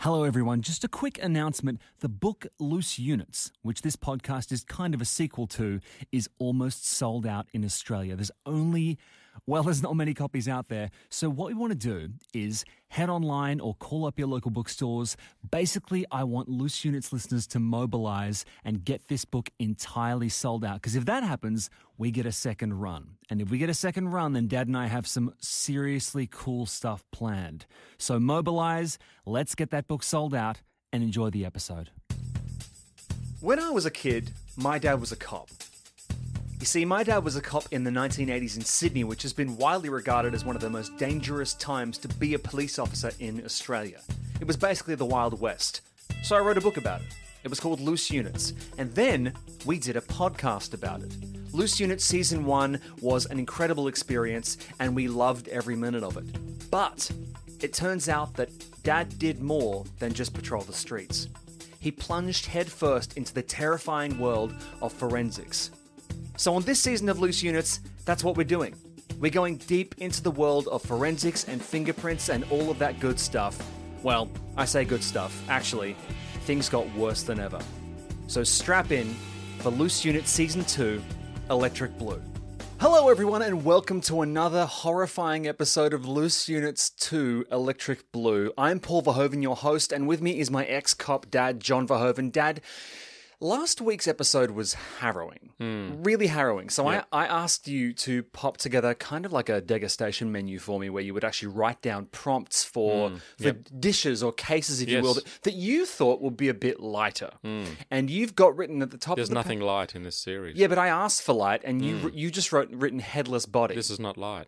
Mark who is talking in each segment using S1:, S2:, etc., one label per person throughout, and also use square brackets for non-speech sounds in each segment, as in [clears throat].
S1: Hello, everyone. Just a quick announcement. The book Loose Units, which this podcast is kind of a sequel to, is almost sold out in Australia. There's only, well, there's not many copies out there. So, what we want to do is head online or call up your local bookstores. Basically, I want Loose Units listeners to mobilize and get this book entirely sold out. Because if that happens, we get a second run. And if we get a second run, then Dad and I have some seriously cool stuff planned. So, mobilize, let's get that book sold out, and enjoy the episode.
S2: When I was a kid, my dad was a cop. You see, my dad was a cop in the 1980s in Sydney, which has been widely regarded as one of the most dangerous times to be a police officer in Australia. It was basically the Wild West. So I wrote a book about it. It was called Loose Units. And then we did a podcast about it. Loose Units Season 1 was an incredible experience, and we loved every minute of it. But it turns out that Dad did more than just patrol the streets. He plunged headfirst into the terrifying world of forensics. So, on this season of Loose Units, that's what we're doing. We're going deep into the world of forensics and fingerprints and all of that good stuff. Well, I say good stuff. Actually, things got worse than ever. So, strap in for Loose Unit Season 2 Electric Blue. Hello, everyone, and welcome to another horrifying episode of Loose Units 2 Electric Blue. I'm Paul Verhoeven, your host, and with me is my ex cop dad, John Verhoeven. Dad, last week's episode was harrowing, hmm. really harrowing. So I, I asked you to pop together kind of like a degustation menu for me where you would actually write down prompts for, hmm. for dishes or cases, if you will, that, that you thought would be a bit lighter. Hmm. And you've got written at the top
S3: There's
S2: of the pa-
S3: nothing light in this series.
S2: yeah, but I asked for light, and you you just wrote written headless body.
S3: This is not light.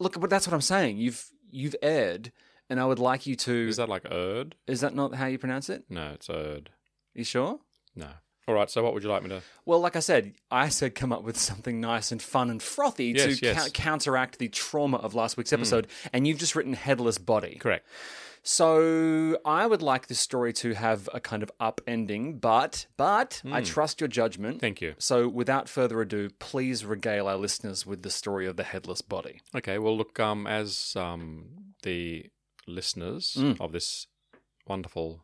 S2: Look, but that's what I'm saying. You've you've aired, and I would like you to.
S3: Is that like Erd?
S2: is that not how you pronounce it?
S3: No, it's Erd.
S2: you sure?
S3: No. All right. So what would you like me to?
S2: Well, like I said, I said come up with something nice and fun and frothy
S3: Yes,
S2: to
S3: yes.
S2: cou- counteract the trauma of last week's episode, and you've just written headless body.
S3: Correct.
S2: So I would like this story to have a kind of up ending, but but I trust your judgment.
S3: Hmm. Thank you.
S2: So without further ado, please regale our listeners with the story of the headless body.
S3: Okay. Well, look. Um, as um the listeners
S2: Mm.
S3: of this wonderful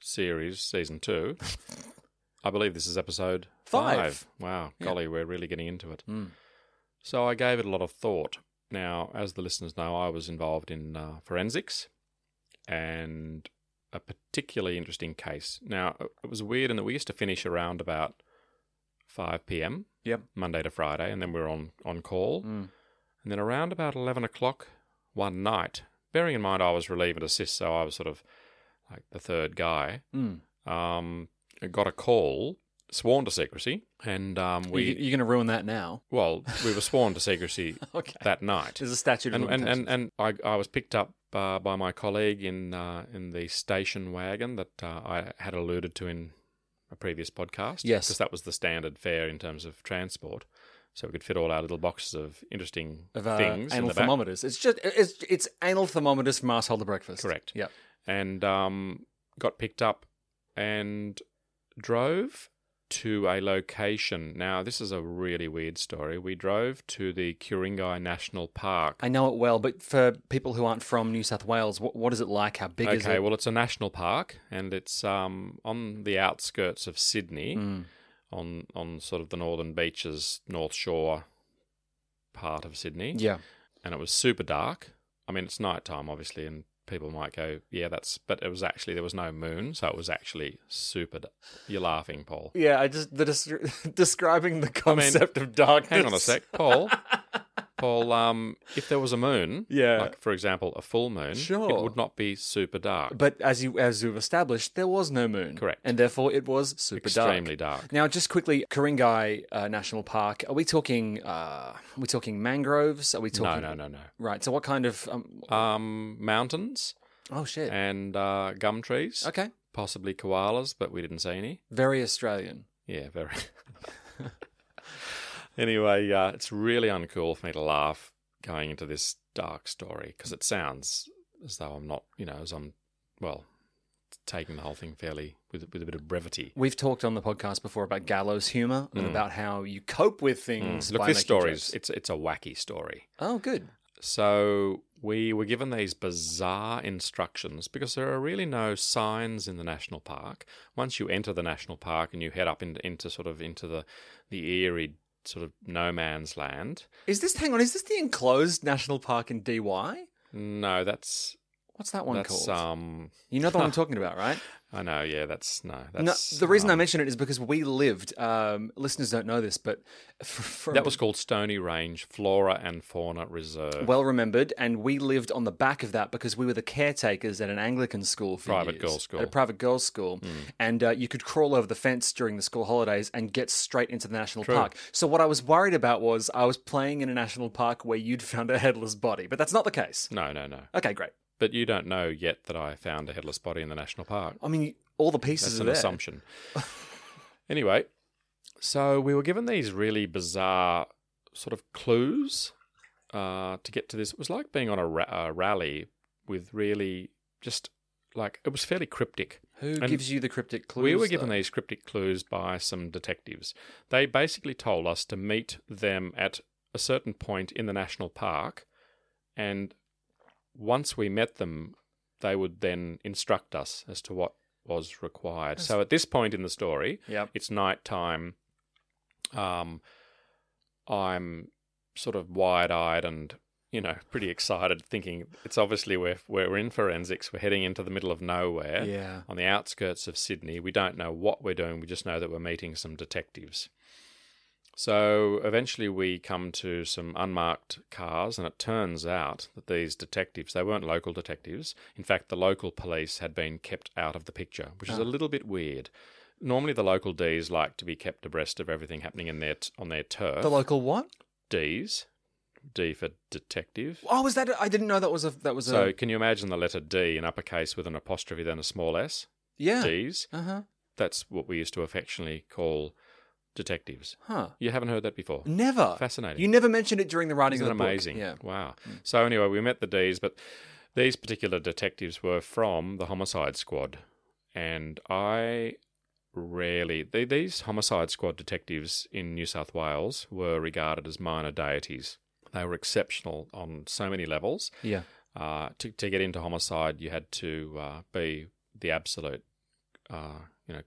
S3: series, season two, I believe this is episode
S2: Five.
S3: Wow.
S2: Yeah.
S3: Golly, we're really getting into it.
S2: Mm.
S3: So I gave it a lot of thought. Now, as the listeners know, I was involved in uh, forensics and a particularly interesting case. Now, it was weird in that we used to finish around about 5 p.m.
S2: Yep.
S3: Monday to Friday, and then we were on, on call.
S2: Mm.
S3: And then around about 11 o'clock one night, bearing in mind I was relief and assist, so I was sort of like the third guy,
S2: Mm.
S3: um, got a call, sworn to secrecy, and um,
S2: You,
S3: we,
S2: you're going to ruin that now.
S3: well, we were sworn to [laughs] secrecy
S2: Okay.
S3: that night.
S2: There's a statute of
S3: And, and, and, and I, I was picked up uh, by my colleague in uh, in the station wagon that uh, I had alluded to in a previous podcast.
S2: Yes.
S3: Because that was the standard fare in terms of transport. So we could fit all our little boxes of interesting
S2: of uh,
S3: things. in
S2: anal
S3: the back.
S2: thermometers. It's just it's it's anal thermometers from asshole to breakfast.
S3: Correct.
S2: Yep.
S3: And um, got picked up and drove to a location. Now, this is a really weird story. We drove to the Ku-ring-gai National Park.
S2: I know it well, but for people who aren't from New South Wales, what, what is it like? How big is it?
S3: okay, well, it's a national park, and it's um, on the outskirts of Sydney,
S2: Mm.
S3: on on sort of the northern beaches, North Shore part of Sydney.
S2: Yeah.
S3: and it was super dark. I mean, it's night time, obviously, and people might go, "Yeah, that's." But it was actually there was no moon, so it was actually super. You're laughing, Paul.
S2: Yeah, I just the des- [laughs] describing the concept of darkness.
S3: Hang on a sec, Paul. [laughs] Paul, um, if there was a moon,
S2: Yeah.
S3: like for example, a full moon,
S2: Sure.
S3: it would not be super dark.
S2: But as you as you've established, there was no moon.
S3: Correct.
S2: And therefore it was super dark.
S3: Extremely
S2: dark.
S3: dark.
S2: Now, just quickly, Ku-ring-gai uh, National Park. Are we talking? Uh, are we talking mangroves? Are we
S3: no,
S2: talking?
S3: no, no, no.
S2: Right. So, what kind of? Um,
S3: Um, mountains
S2: oh shit.
S3: and uh, gum trees.
S2: Okay.
S3: Possibly koalas, but we didn't see any.
S2: Very Australian.
S3: Yeah, very. [laughs] anyway, uh, it's really uncool for me to laugh going into this dark story because it sounds as though I'm not, you know, as I'm, well, taking the whole thing fairly with with a bit of brevity.
S2: We've talked on the podcast before about gallows humor and about how you cope with things.
S3: Mm. Look,
S2: by
S3: this story is it's it's a wacky story.
S2: Oh, good.
S3: So we were given these bizarre instructions because there are really no signs in the national park. Once you enter the national park and you head up into, into sort of into the the eerie sort of no man's land.
S2: Is this? Hang on. Is this the enclosed national park in Dee Why?
S3: No, that's
S2: What's that one
S3: that's
S2: called?
S3: um.
S2: you know the one I'm [laughs] talking about, right?
S3: I know. Yeah, that's no.
S2: No, the reason I
S3: um,
S2: mention it is because we lived. Um, listeners don't know this, but for
S3: that was called Stony Range Flora and Fauna Reserve.
S2: well remembered, and we lived on the back of that because we were the caretakers at an Anglican school for
S3: Private
S2: years.
S3: girls' school.
S2: At a private girls' school, and uh, you could crawl over the fence during the school holidays and get straight into the national
S3: True.
S2: park. So what I was worried about was I was playing in a national park where you'd [laughs] found a headless body, but that's not the case.
S3: no, no, no.
S2: Okay, great.
S3: But you don't know yet that I found a headless body in the national park.
S2: I mean, all the pieces
S3: That's an
S2: there.
S3: assumption. [laughs] anyway, so we were given these really bizarre sort of clues uh, to get to this. It was like being on a, ra- a rally with really just like it was fairly cryptic.
S2: Who
S3: And
S2: gives you the cryptic clues?
S3: we were given
S2: though?
S3: these cryptic clues by some detectives. They basically told us to meet them at a certain point in the national park, and once we met them, they would then instruct us as to what was required. So at this point in the story,
S2: Yep.
S3: it's night time. Um, I'm sort of wide eyed and you know pretty excited, thinking it's obviously we're we're in forensics. We're heading into the middle of nowhere
S2: Yeah.
S3: on the outskirts of Sydney. We don't know what we're doing. We just know that we're meeting some detectives. So eventually we come to some unmarked cars, and it turns out that these detectives, they weren't local detectives. In fact, the local police had been kept out of the picture, which is a little bit weird. Normally, the local Ds like to be kept abreast of everything happening in their t- on their turf.
S2: The local what?
S3: Ds, D for detective.
S2: Oh, was that? I didn't know that was a. That was a
S3: So
S2: a.
S3: can you imagine the letter D in uppercase with an apostrophe then a small s?
S2: Yeah.
S3: Ds.
S2: Uh huh.
S3: That's what we used to affectionately call detectives.
S2: Huh.
S3: You haven't heard that before?
S2: Never.
S3: Fascinating.
S2: You never mentioned it during the writing
S3: Isn't
S2: of the book.
S3: amazing?
S2: Yeah.
S3: Wow. So anyway, we met the D's, but these particular detectives were from the homicide squad, and I rarely they, these homicide squad detectives in New South Wales were regarded as minor deities. They were exceptional on so many levels.
S2: Yeah.
S3: Uh, to to get into homicide, you had to uh, be the absolute, uh, you know,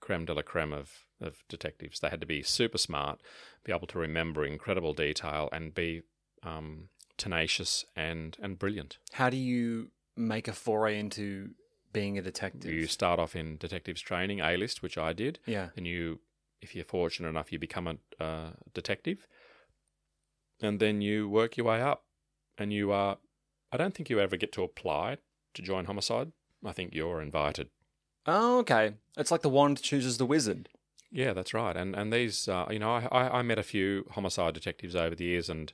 S3: creme de la creme of of detectives. They had to be super smart, be able to remember incredible detail, and be um, tenacious and and brilliant.
S2: How do you make a foray into being a detective?
S3: You start off in detectives training, A list, which I did,
S2: yeah.
S3: and you, if you're fortunate enough, you become a uh, detective, and then you work your way up, and you are. I don't think you ever get to apply to join homicide. I think you're invited.
S2: Oh, okay. It's like the wand chooses the wizard.
S3: Yeah, that's right. And and these, uh, you know, I, I I met a few homicide detectives over the years, and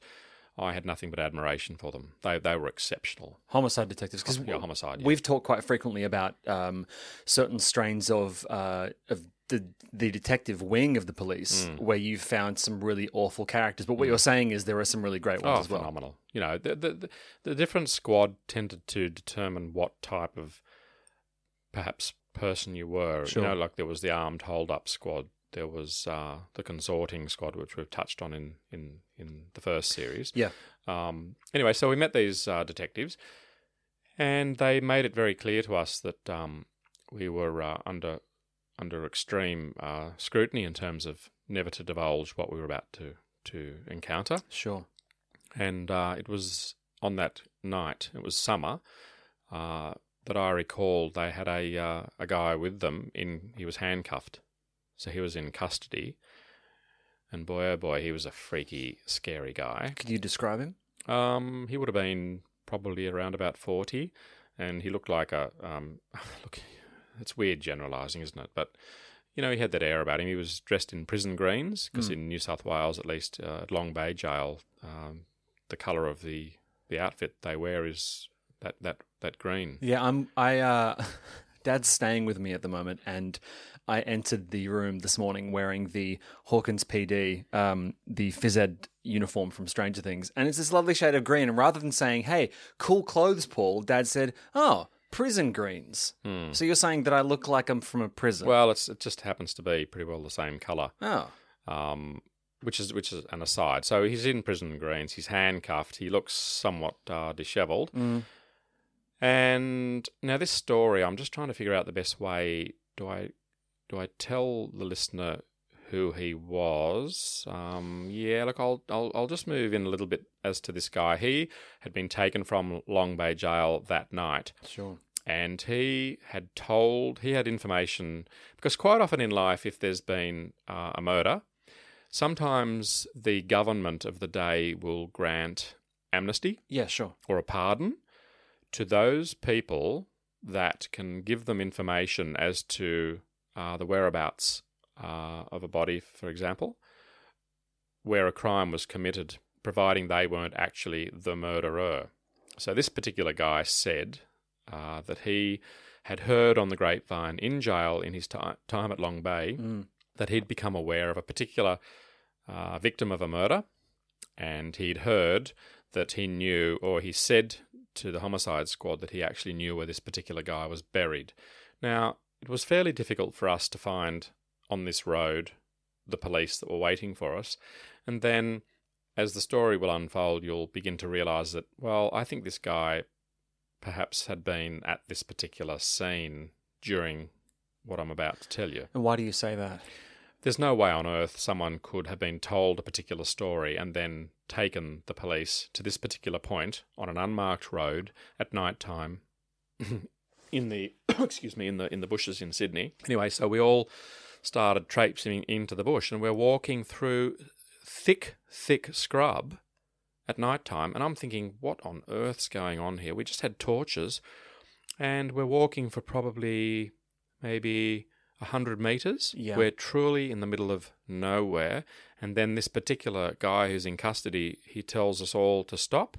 S3: I had nothing but admiration for them. They they were exceptional.
S2: Homicide detectives, because
S3: Yeah, homicide. Yeah.
S2: we've talked quite frequently about um, certain strains of uh, of the the detective wing of the police,
S3: Mm.
S2: where you've found some really awful characters. But what you're saying is there are some really great ones
S3: oh,
S2: as well.
S3: phenomenal! You know, the, the the the different squad tended to determine what type of perhaps person you were.
S2: Sure.
S3: You know, like there was the armed hold up squad. There was uh, the consorting squad, which we've touched on in, in, in the first series.
S2: Yeah.
S3: Um, anyway, so we met these uh, detectives, and they made it very clear to us that um, we were uh, under under extreme uh, scrutiny in terms of never to divulge what we were about to to encounter.
S2: Sure.
S3: And uh, it was on that night. It was summer. That I recall, they had a uh, a guy with them. In he was handcuffed, so he was in custody. And boy, oh boy, he was a freaky, scary guy.
S2: Could you describe him?
S3: Um, he would have been probably around about forty, and he looked like a um, [laughs] look. It's weird generalising, isn't it? But you know, he had that air about him. He was dressed in prison greens because in New South Wales, at least uh, at Long Bay Jail, um, the colour of the the outfit they wear is that that that green.
S2: Yeah, I'm. I. Uh, [laughs] Dad's staying with me at the moment, and I entered the room this morning wearing the Hawkins PD, um, the phys ed uniform from Stranger Things, and it's this lovely shade of green. And rather than saying, "Hey, cool clothes, Paul," Dad said, "Oh, prison greens." So you're saying that I look like I'm from a prison?
S3: Well, it's, it just happens to be pretty well the same colour.
S2: oh,
S3: um, which is which is an aside. So he's in prison greens. He's handcuffed. He looks somewhat uh, dishevelled. And now this story, I'm just trying to figure out the best way. Do I do I tell the listener who he was? Um, yeah, look, I'll, I'll I'll just move in a little bit as to this guy. He had been taken from Long Bay Jail that night
S2: sure.
S3: and he had told he had information because quite often in life if there's been uh, a murder sometimes the government of the day will grant amnesty
S2: Yeah, sure.
S3: or a pardon to those people that can give them information as to uh, the whereabouts uh, of a body, for example, where a crime was committed, providing they weren't actually the murderer. So this particular guy said uh, that he had heard on the grapevine in jail in his ti time at Long Bay that he'd become aware of a particular uh, victim of a murder, and he'd heard that he knew, or he said to the homicide squad that he actually knew where this particular guy was buried. Now, it was fairly difficult for us to find on this road the police that were waiting for us, and then as the story will unfold, you'll begin to realize that, well, I think this guy perhaps had been at this particular scene during what I'm about to tell you.
S2: And why do you say that?
S3: There's no way on earth someone could have been told a particular story and then taken the police to this particular point on an unmarked road at night time [clears throat] in the [coughs] excuse me in the in the bushes in Sydney. Anyway, so we all started traipsing into the bush and we're walking through thick thick scrub at night time and I'm thinking what on earth's going on here? We just had torches and we're walking for probably maybe a hundred meters.
S2: Yeah.
S3: We're truly in the middle of nowhere. And then this particular guy who's in custody, he tells us all to stop.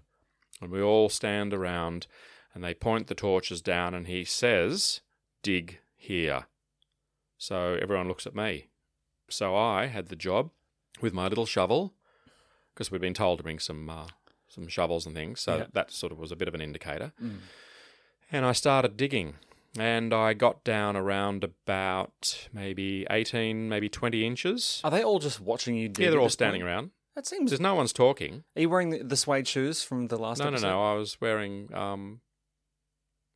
S3: And we all stand around and they point the torches down and he says, Dig here. So everyone looks at me. So I had the job with my little shovel, because we'd been told to bring some uh, some shovels and things. So
S2: Yeah.
S3: that sort of was a bit of an indicator. And I started digging. And I got down around about maybe 18, maybe 20 inches.
S2: Are they all just watching you? Dig
S3: yeah, they're all standing
S2: point?
S3: around.
S2: That seems.
S3: There's no one's talking.
S2: Are you wearing the, the suede shoes from the last
S3: No, no,
S2: episode?
S3: no. I was wearing. Um,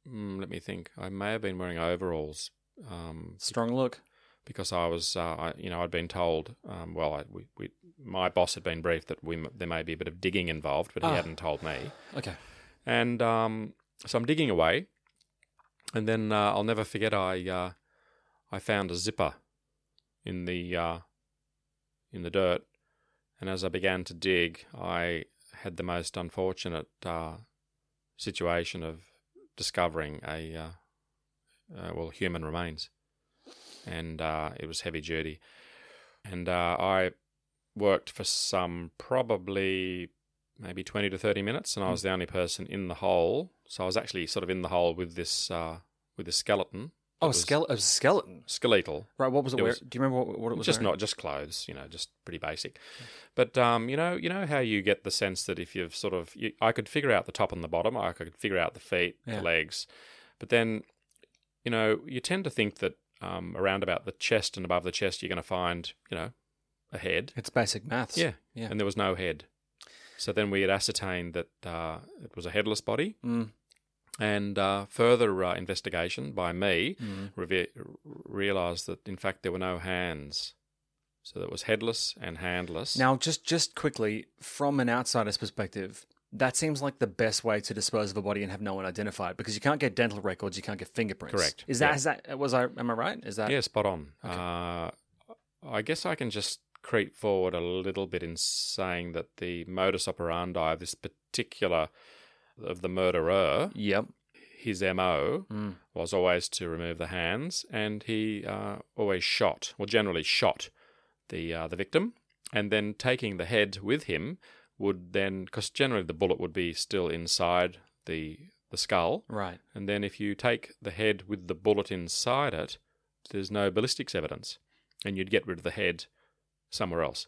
S3: mm, let me think. I may have been wearing overalls. Um,
S2: Strong look.
S3: because I was, uh, I, you know, I'd been told. Um, well, I, we, we, my boss had been briefed that we, there may be a bit of digging involved, but he
S2: Ah.
S3: hadn't told me.
S2: Okay.
S3: And um, so I'm digging away, and then uh, I'll never forget. I uh, I found a zipper in the uh, in the dirt, and as I began to dig, I had the most unfortunate uh, situation of discovering a uh, uh, well human remains, and it was heavy duty, and I worked for some probably maybe 20 to 30 minutes and I was the only person in the hole so I was actually sort of in the hole with this uh, with this skeleton
S2: Oh, a, skele- a skeleton.
S3: skeletal
S2: Right. What was it?
S3: It
S2: wear-
S3: was-
S2: Do you remember what, what it was?
S3: just
S2: wearing?
S3: not just clothes you know just pretty basic but um, you know you know how you get the sense that if you've sort of you, I could figure out the top and the bottom I could figure out the feet
S2: Yeah.
S3: the legs but then you know you tend to think that um, around about the chest and above the chest you're going to find you know a head
S2: It's basic maths.
S3: yeah
S2: Yeah.
S3: and there was no head so then we had ascertained that uh, it was a headless body
S2: Mm.
S3: and uh, further uh, investigation by me
S2: Mm.
S3: realized that in fact there were no hands so that was headless and handless
S2: Now, just just quickly from an outsider's perspective, That seems like the best way to dispose of a body and have no one identify it because you can't get dental records, you can't get fingerprints.
S3: Correct.
S2: Is that
S3: Yeah.
S2: is that was I am I right? Is that
S3: Yeah, spot on. Uh, I guess I can just creep forward a little bit in saying that the modus operandi of this particular of the murderer,
S2: Yep.
S3: his mo
S2: Mm.
S3: was always to remove the hands, and he uh, always shot, or generally shot, the uh, the victim, and then taking the head with him would then, because generally the bullet would be still inside the the skull,
S2: Right.
S3: and then if you take the head with the bullet inside it, there's no ballistics evidence, and you'd get rid of the head somewhere else.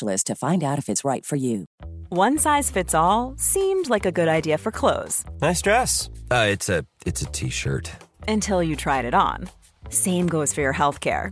S4: to find out if it's right for you.
S5: One size fits all seemed like a good idea for clothes
S6: Nice dress. Uh, it's a it's a t-shirt.
S5: until you tried it on. Same goes for your healthcare.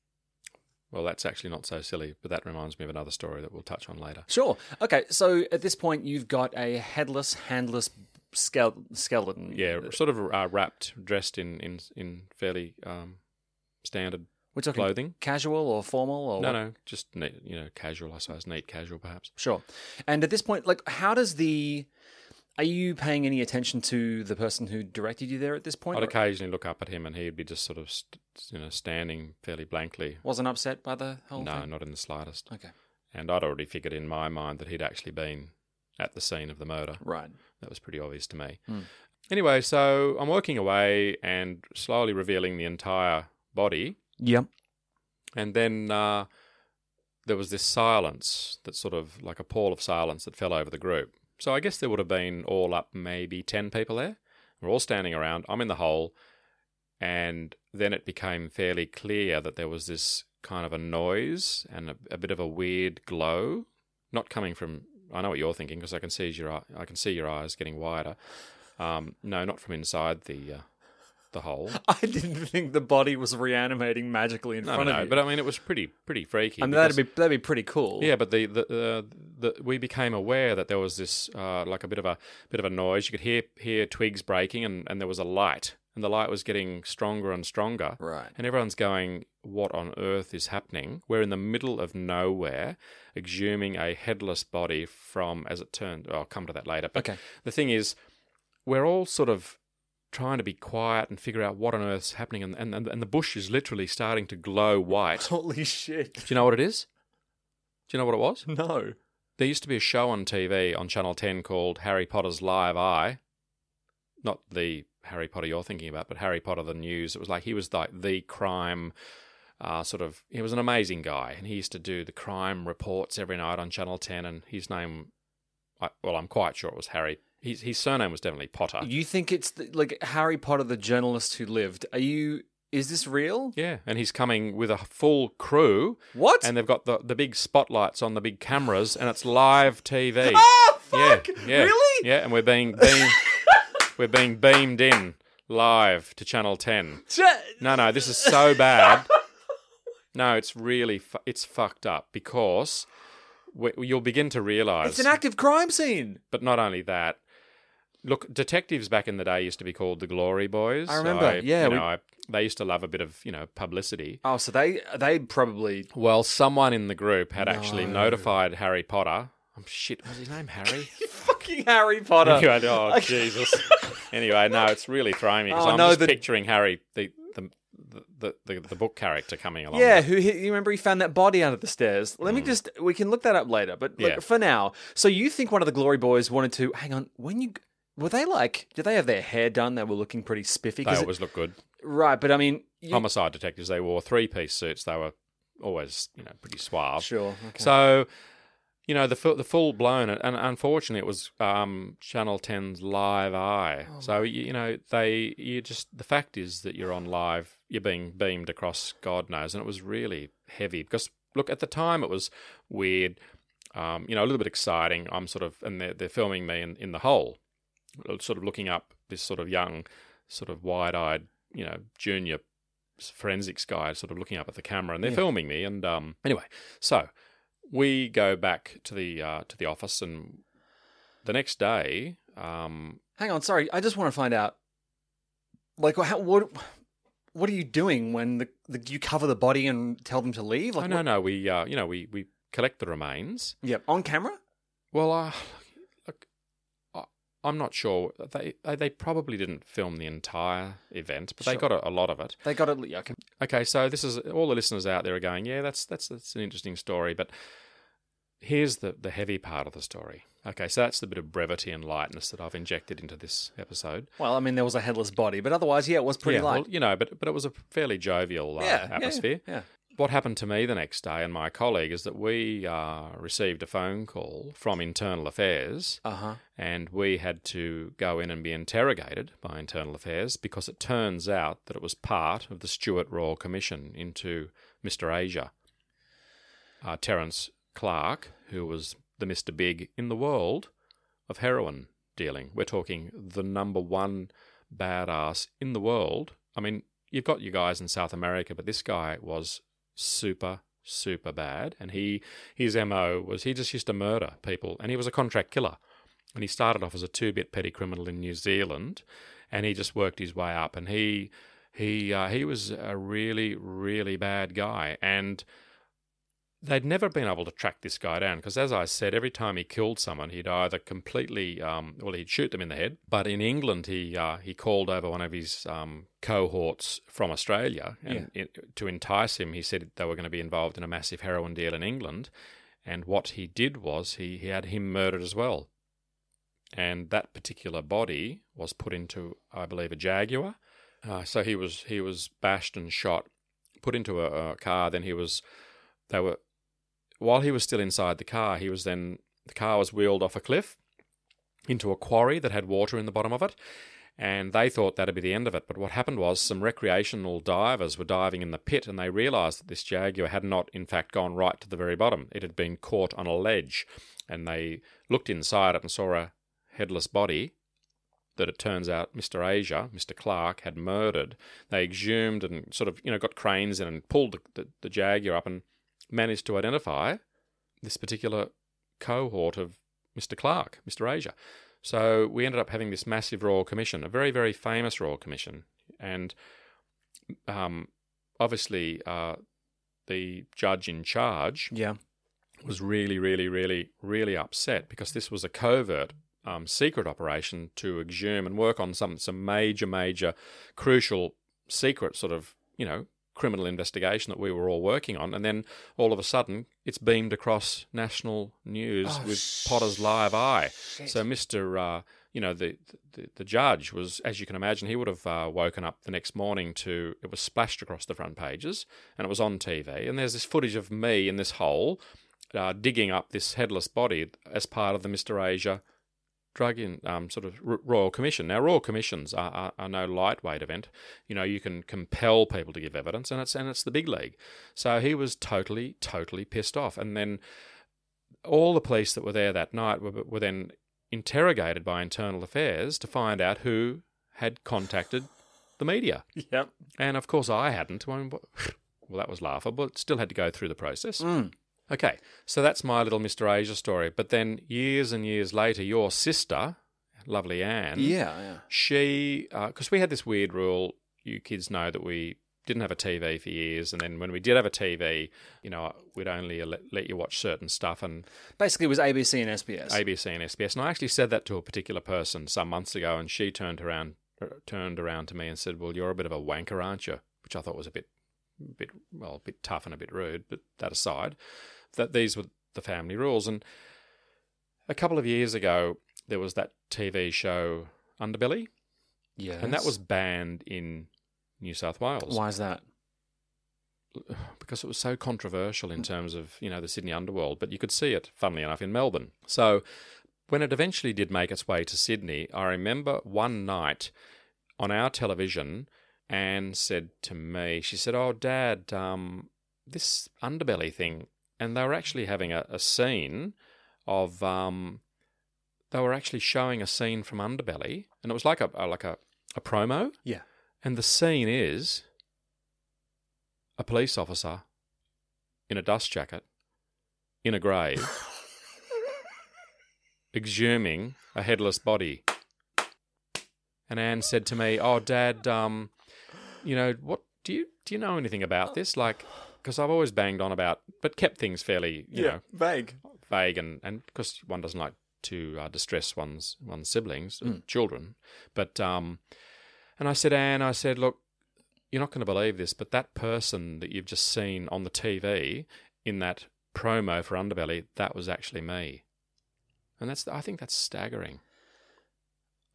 S3: Well, that's actually not so silly, but that reminds me of another story that we'll touch on later.
S2: Sure. Okay. So at this point, you've got a headless, handless skeleton.
S3: Yeah, sort of uh, wrapped, dressed in in in fairly um, standard
S2: We're talking
S3: clothing.
S2: casual or formal or
S3: No,
S2: what?
S3: no, just neat, you know, casual. I suppose neat, casual, perhaps.
S2: Sure. And at this point, like, how does the are you paying any attention to the person who directed you there at this point?
S3: I'd occasionally look up at him, and he'd be just sort of, st- you know, standing fairly blankly.
S2: wasn't upset by the whole thing?
S3: no,
S2: thing?
S3: not in the slightest.
S2: Okay.
S3: And I'd already figured in my mind that he'd actually been at the scene of the murder.
S2: Right.
S3: That was pretty obvious to me.
S2: Hmm.
S3: Anyway, so I'm working away and slowly revealing the entire body.
S2: Yep.
S3: And then uh, there was this silence that sort of like a pall of silence that fell over the group. So I guess there would have been all up maybe 10 people there. We're all standing around. I'm in the hole. And then it became fairly clear that there was this kind of a noise and a, a bit of a weird glow, not coming from. I know what you're thinking because I can see your I can see your eyes getting wider. Um, no, not from inside the uh, the hole. [laughs]
S2: I didn't think the body was reanimating magically in
S3: No,
S2: front
S3: no,
S2: of
S3: no,
S2: you.
S3: but I mean it was pretty pretty freaky.
S2: I mean,
S3: because-
S2: that'd be that'd be pretty cool.
S3: yeah, but the the, uh, the we became aware that there was this uh, like a bit of a bit of a noise. You could hear hear twigs breaking, and, and there was a light, and the light was getting stronger and stronger.
S2: Right.
S3: And everyone's going, "What on earth is happening?" We're in the middle of nowhere, exhuming a headless body from, as it turned. I'll come to that later. But
S2: Okay.
S3: the thing is, we're all sort of trying to be quiet and figure out what on earth's happening, and and, and the bush is literally starting to glow white.
S2: Holy shit.
S3: Do you know what it is? Do you know what it was?
S2: No.
S3: There used to be a show on TV on Channel 10 called Harry Potter's Live Eye. Not the Harry Potter you're thinking about, but Harry Potter the news. It was like he was like the crime uh, sort of. He was an amazing guy, and he used to do the crime reports every night on Channel 10. And his name, I, well, I'm quite sure it was Harry His, his surname was definitely Potter.
S2: You think it's the, like Harry Potter, the journalist who lived? Are you? Is this real?
S3: Yeah, and he's coming with a full crew.
S2: What?
S3: And they've got the, the big spotlights on the big cameras, and it's live TV. [laughs]
S2: Ah, fuck!
S3: Yeah, yeah,
S2: Really?
S3: Yeah, and we're being beamed, [laughs] we're being beamed in live to Channel Ten. No, no, this is so bad. No, it's really fu- it's fucked up because we, you'll begin to realise.
S2: It's an active crime scene.
S3: But not only that, look, detectives back in the day used to be called the Glory Boys.
S2: I remember, yeah,
S3: you
S2: we-
S3: know, I, they used to love a bit of you know publicity.
S2: Oh, so they they probably
S3: Well, someone in the group had actually notified Harry Potter. Oh, shit, was his name Harry? [laughs]
S2: fucking Harry Potter.
S3: anyway, oh [laughs] Jesus. anyway, no, it's really throwing me because
S2: Oh,
S3: I'm
S2: no,
S3: just
S2: the-
S3: picturing Harry, the the, the the the book character coming along.
S2: Yeah, who you remember he found that body under the stairs. Let me hmm. just we can look that up later, but look,
S3: Yeah.
S2: for now. So you think one of the Glory Boys wanted to hang on when you were they like did they have their hair done? They were looking pretty spiffy.
S3: they
S2: 'Cause it-
S3: always look good.
S2: right, but I mean, you,
S3: Homicide detectives, they wore three piece suits. They were always you know pretty suave.
S2: sure. Okay.
S3: So, you know, the fu- the full blown, and unfortunately, it was um, Channel 10's Live Eye.
S2: Oh,
S3: so you, you know, they you just the fact is that you're on live, you're being beamed across God knows, and it was really heavy because look at the time it was weird, um, you know, a little bit exciting. I'm sort of, and they're they're filming me in in the hole, sort of looking up this sort of young, sort of wide eyed, you know, junior forensics guy sort of looking up at the camera and they're filming me and um anyway so we go back to the uh, to the office and the next day um
S2: hang on, sorry, I just want to find out, like, how, what what are you doing when the, the you cover the body and tell them to leave? Like,
S3: oh, no
S2: what-
S3: no we uh you know we we collect the remains
S2: yeah, on camera.
S3: well uh I- I'm not sure. They they- probably didn't film the entire event, but they got a, a lot of it.
S2: They got it. Yeah, okay.
S3: Okay, so this is all the listeners out there are going, yeah, that's that's that's an interesting story, but here's the the heavy part of the story. Okay, so that's the bit of brevity and lightness that I've injected into this episode.
S2: Well, I mean, there was a headless body, but otherwise, yeah, it was pretty
S3: yeah,
S2: light.
S3: well, you know, but but it was a fairly jovial uh,
S2: yeah, yeah,
S3: atmosphere.
S2: Yeah.
S3: What happened to me the next day and my colleague is that we uh, received a phone call from Internal Affairs
S2: Uh huh.
S3: and we had to go in and be interrogated by Internal Affairs because it turns out that it was part of the Stewart Royal Commission into Mr. Asia. Uh, Terence Clark, who was the Mr. Big in the world of heroin dealing. We're talking the number one badass in the world. I mean, you've got you guys in South America, but this guy was super super bad. And he his mo was he just used to murder people. And he was a contract killer. And he started off as a two-bit petty criminal in New Zealand, and he just worked his way up. And he he uh, he was a really really bad guy, and they'd never been able to track this guy down because, as I said, every time he killed someone, he'd either completely um, well he'd shoot them in the head. But in England, he uh, he called over one of his um, cohorts from Australia, and it, to entice him, he said they were going to be involved in a massive heroin deal in England. And what he did was he, he had him murdered as well and that particular body was put into, I believe, a Jaguar. Uh, so he was he was bashed and shot, put into a, a car. Then he was, they were, while he was still inside the car, he was then the car was wheeled off a cliff into a quarry that had water in the bottom of it. And they thought that'd be the end of it. But what happened was some recreational divers were diving in the pit and they realised that this Jaguar had not, in fact, gone right to the very bottom. It had been caught on a ledge. And they looked inside it and saw a headless body that it turns out Mr. Asia, Mr. Clark, had murdered. They exhumed and sort of, you know, got cranes in and pulled the, the, the Jaguar up and managed to identify this particular cohort of Mr. Clark, Mr. Asia. So we ended up having this massive Royal Commission, a very, very famous Royal Commission. And um, obviously, uh, the judge in charge
S2: Yeah.
S3: was really, really, really, really upset because this was a covert um, secret operation to exhume and work on some some major, major, crucial secret sort of you know criminal investigation that we were all working on, and then all of a sudden it's beamed across national news
S2: Oh,
S3: with Potter's live eye. So Mister. Uh, you know the, the the judge was, as you can imagine, he would have uh, woken up the next morning to it was splashed across the front pages, and it was on TV. And there's this footage of me in this hole, uh, digging up this headless body as part of the Mr. Asia drug in um, sort of royal commission. Now, royal commissions are, are, are no lightweight event. You know, you can compel people to give evidence, and it's and it's the big league. So he was totally, totally pissed off. And then all the police that were there that night were, were then interrogated by internal affairs to find out who had contacted the media.
S2: Yep.
S3: And of course, I hadn't. Well, that was laughable, but still had to go through the process.
S2: Mm.
S3: Okay, so that's my little Mr. Asia story. But then years and years later, your sister, lovely Anne,
S2: Yeah, yeah.
S3: she, because we had this weird rule, you kids know that we didn't have a TV for years, and then when we did have a TV, you know, we'd only let, let you watch certain stuff, and
S2: Basically, it was ABC and SBS.
S3: ABC and SBS. And I actually said that to a particular person some months ago, and she turned around uh, turned around to me and said, "Well, you're a bit of a wanker, aren't you?" Which I thought was a bit, bit well, a bit tough and a bit rude. But that aside, that these were the family rules. And a couple of years ago, there was that TV show Underbelly,
S2: yeah.
S3: and that was banned in New South Wales
S2: Why is that?
S3: because it was so controversial in terms of you know the Sydney underworld, but you could see it, funnily enough, in Melbourne. So when it eventually did make its way to Sydney, I remember one night on our television, Anne said to me, she said, "Oh, Dad, um, this underbelly thing," and they were actually having a, a scene of um, they were actually showing a scene from Underbelly, and it was like a, a like a, a promo.
S2: Yeah.
S3: And the scene is a police officer in a dust jacket in a grave [laughs] exhuming a headless body. And Anne said to me, "Oh, Dad, um, you know what? Do you do you know anything about this? Like, because I've always banged on about, but kept things fairly, you know,
S2: vague.
S3: vague and and because one doesn't like to uh, distress one's one's siblings, uh, children. But um, and I said, Anne, I said, look, you're not going to believe this, but that person that you've just seen on the TV in that promo for Underbelly, that was actually me. And that's I think that's staggering.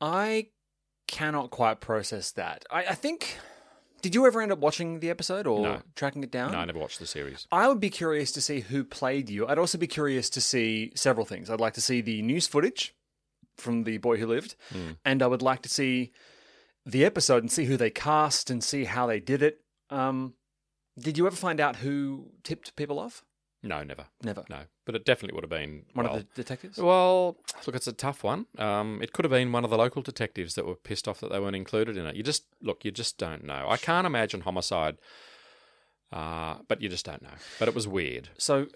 S2: I cannot quite process that. I, I think. Did you ever end up watching the episode or
S3: No.
S2: tracking it down?
S3: No, I never watched the series.
S2: I would be curious to see who played you. I'd also be curious to see several things. I'd like to see the news footage from The Boy Who Lived, and I would like to see the episode and see who they cast and see how they did it. Um, did you ever find out who tipped people off?
S3: No, never.
S2: Never.
S3: No, but it definitely would have been
S2: One
S3: well,
S2: of the detectives?
S3: Well, look, it's a tough one. Um, it could have been one of the local detectives that were pissed off that they weren't included in it. You just look, you just don't know. I can't imagine homicide, uh, but you just don't know. But it was weird.
S2: So,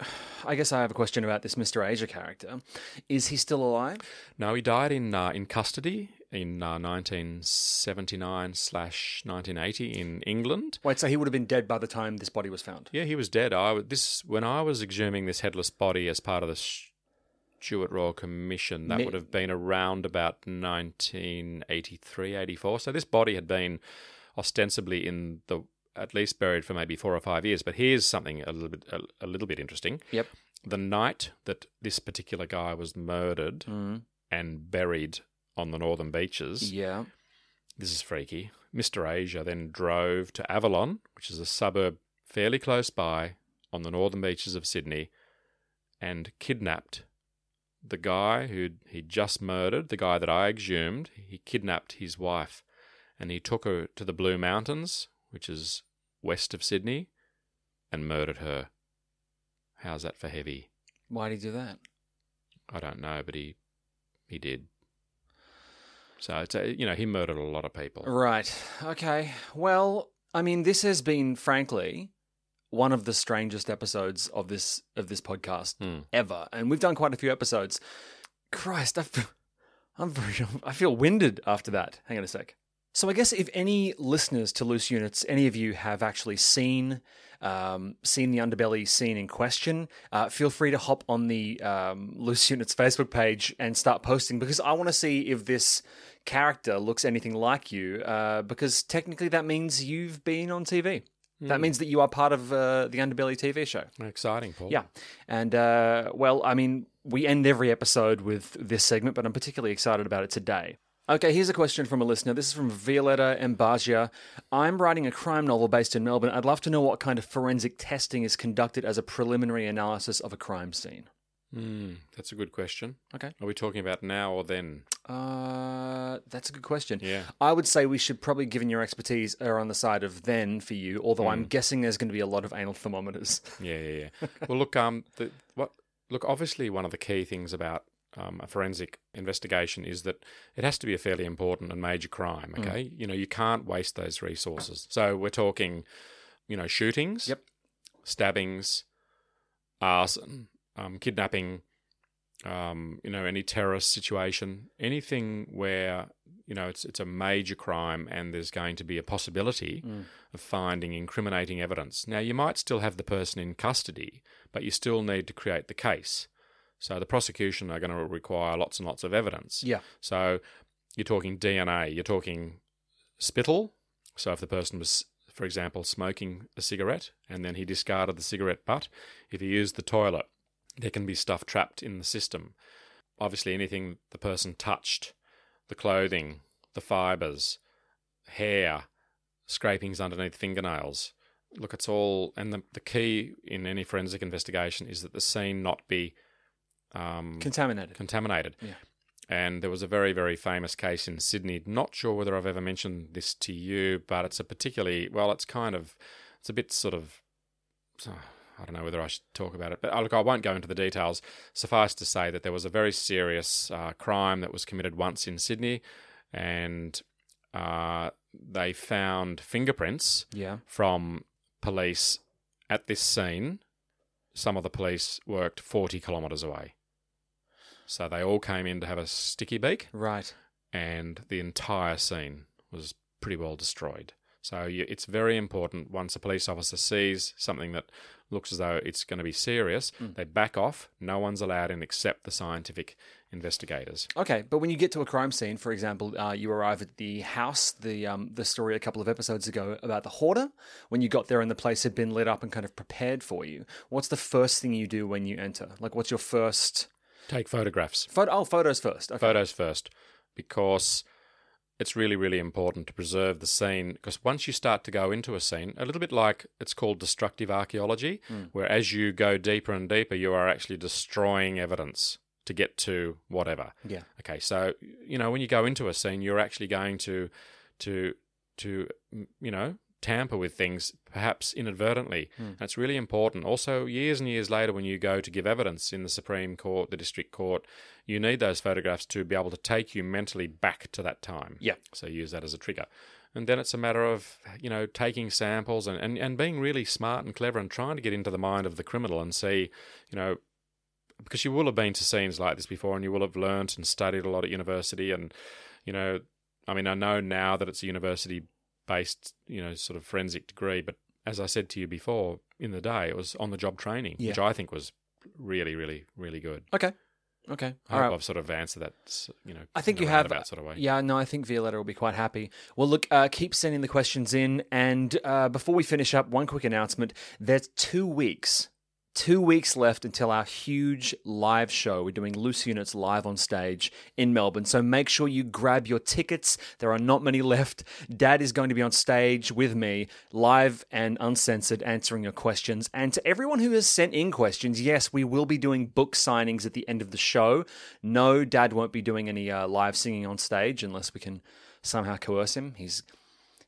S2: I guess I have a question about this Mr. Asia character. Is he still alive?
S3: No, he died in uh, in custody in uh, 1979 slash 1980 in England.
S2: Wait, so he would have been dead by the time this body was found?
S3: Yeah, he was dead. I this when I was exhuming this headless body as part of the Stewart Royal Commission. That
S2: Mi-
S3: would have been around about 1983, 84. So this body had been ostensibly in the at least buried for maybe four or five years. But here's something a little bit a, a little bit interesting.
S2: Yep.
S3: The night that this particular guy was murdered and buried on the northern beaches,
S2: Yeah.
S3: this is freaky. Mr. Asia then drove to Avalon, which is a suburb fairly close by on the northern beaches of Sydney, and kidnapped the guy who he'd just murdered, the guy that I exhumed. He kidnapped his wife and he took her to the Blue Mountains, which is west of Sydney, and murdered her. How's that for heavy?
S2: Why did he do that?
S3: I don't know, but he he did. So it's a, you know he murdered a lot of people.
S2: Right. Okay. Well, I mean, this has been, frankly, one of the strangest episodes of this of this podcast
S3: Hmm.
S2: ever, and we've done quite a few episodes. Christ, I feel, I'm very, I feel winded after that. Hang on a sec. So I guess if any listeners to Loose Units, any of you have actually seen um, seen the underbelly scene in question, uh, feel free to hop on the um, Loose Units Facebook page and start posting because I want to see if this character looks anything like you. Uh, because technically, that means you've been on TV. That means that you are part of uh, the Underbelly TV show.
S3: Exciting, Paul.
S2: Yeah. And, uh, well, I mean, we end every episode with this segment, but I'm particularly excited about it today. Okay, here's a question from a listener. This is from Violetta Embasia. I'm writing a crime novel based in Melbourne. I'd love to know what kind of forensic testing is conducted as a preliminary analysis of a crime scene.
S3: Hmm, that's a good question.
S2: Okay.
S3: Are we talking about now or then?
S2: Uh, that's a good question.
S3: Yeah.
S2: I would say we should probably, given your expertise, are on the side of then for you. Although
S3: Hmm.
S2: I'm guessing there's going to be a lot of anal thermometers. [laughs]
S3: Yeah, yeah, yeah. well, look, um, the, what? Look, obviously, one of the key things about um, a forensic investigation is that it has to be a fairly important and major crime. Okay, you know, you can't waste those resources. [coughs] So we're talking, you know, shootings,
S2: Yep.
S3: stabbings, arson, um, kidnapping, um, you know, any terrorist situation, anything where you know it's it's a major crime and there's going to be a possibility of finding incriminating evidence. Now, you might still have the person in custody, but you still need to create the case. So the prosecution are going to require lots and lots of evidence.
S2: Yeah.
S3: So you're talking DNA, you're talking spittle. So if the person was, for example, smoking a cigarette and then he discarded the cigarette butt, if he used the toilet, there can be stuff trapped in the system. Obviously, anything the person touched, the clothing, the fibres, hair, scrapings underneath fingernails. Look, it's all, and the, the key in any forensic investigation is that the scene not be um,
S2: Contaminated.
S3: contaminated.
S2: Yeah.
S3: And there was a very, very famous case in Sydney. Not sure whether I've ever mentioned this to you, but it's a particularly, well, it's kind of, it's a bit sort of, I don't know whether I should talk about it, but uh, look, I won't go into the details. Suffice to say that there was a very serious uh, crime that was committed once in Sydney, and uh, they found fingerprints
S2: yeah.
S3: from police at this scene. Some of the police worked 40 kilometres away. So they all came in to have a sticky beak,
S2: Right.
S3: and the entire scene was pretty well destroyed. So you, it's very important once a police officer sees something that looks as though it's going to be serious, they back off. No one's allowed in except the scientific investigators.
S2: Okay, but when you get to a crime scene, for example, uh, you arrive at the house, the um, the story a couple of episodes ago about the hoarder. When you got there and the place had been lit up and kind of prepared for you, what's the first thing you do when you enter? Like, what's your first
S3: Take photographs.
S2: photo? Oh, photos first. Okay.
S3: photos first because it's really really important to preserve the scene because once you start to go into a scene a little bit like it's called destructive archaeology where as you go deeper and deeper you are actually destroying evidence to get to whatever
S2: Yeah.
S3: okay so you know when you go into a scene you're actually going to to to mm, you know tamper with things perhaps inadvertently. Hmm. And it's really important. Also years and years later when you go to give evidence in the supreme court the district court you need those photographs to be able to take you mentally back to that time.
S2: Yeah.
S3: so use that as a trigger. And then it's a matter of you know taking samples and, and, and being really smart and clever and trying to get into the mind of the criminal and see you know because you will have been to scenes like this before and you will have learnt and studied a lot at university. And you know i mean i know now that it's a university based you know sort of forensic degree but as i said to you before in the day it was on the job training which i think was really really really good
S2: Okay. Okay.
S3: i
S2: All
S3: hope
S2: right.
S3: i've sort of answered that you know
S2: I think
S3: in
S2: you have.
S3: sort of way
S2: Yeah, no, I think Violetta will be quite happy. Well, look, uh, keep sending the questions in. And uh, before we finish up, one quick announcement. There's two weeks, two weeks left until our huge live show. We're doing Loose Units live on stage in Melbourne. So make sure you grab your tickets. There are not many [laughs] left. Dad is going to be on stage with me, live and uncensored, answering your questions. And to everyone who has sent in questions, yes, we will be doing book signings at the end of the show. No, Dad won't be doing any uh, live singing on stage unless we can somehow coerce him. He's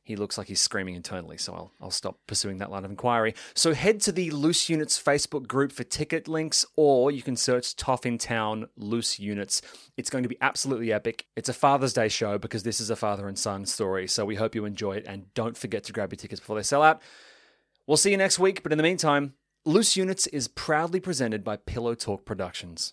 S2: he looks like he's screaming internally, so I'll, I'll stop pursuing that line of inquiry. So head to the Loose Units Facebook group for ticket links, or you can search Toff in Town Loose Units. It's going to be absolutely epic. It's a Father's Day show because this is a father and son story, so we hope you enjoy it, and don't forget to grab your tickets before they sell out. We'll see you next week, but in the meantime, Loose Units is proudly presented by Pillow Talk Productions.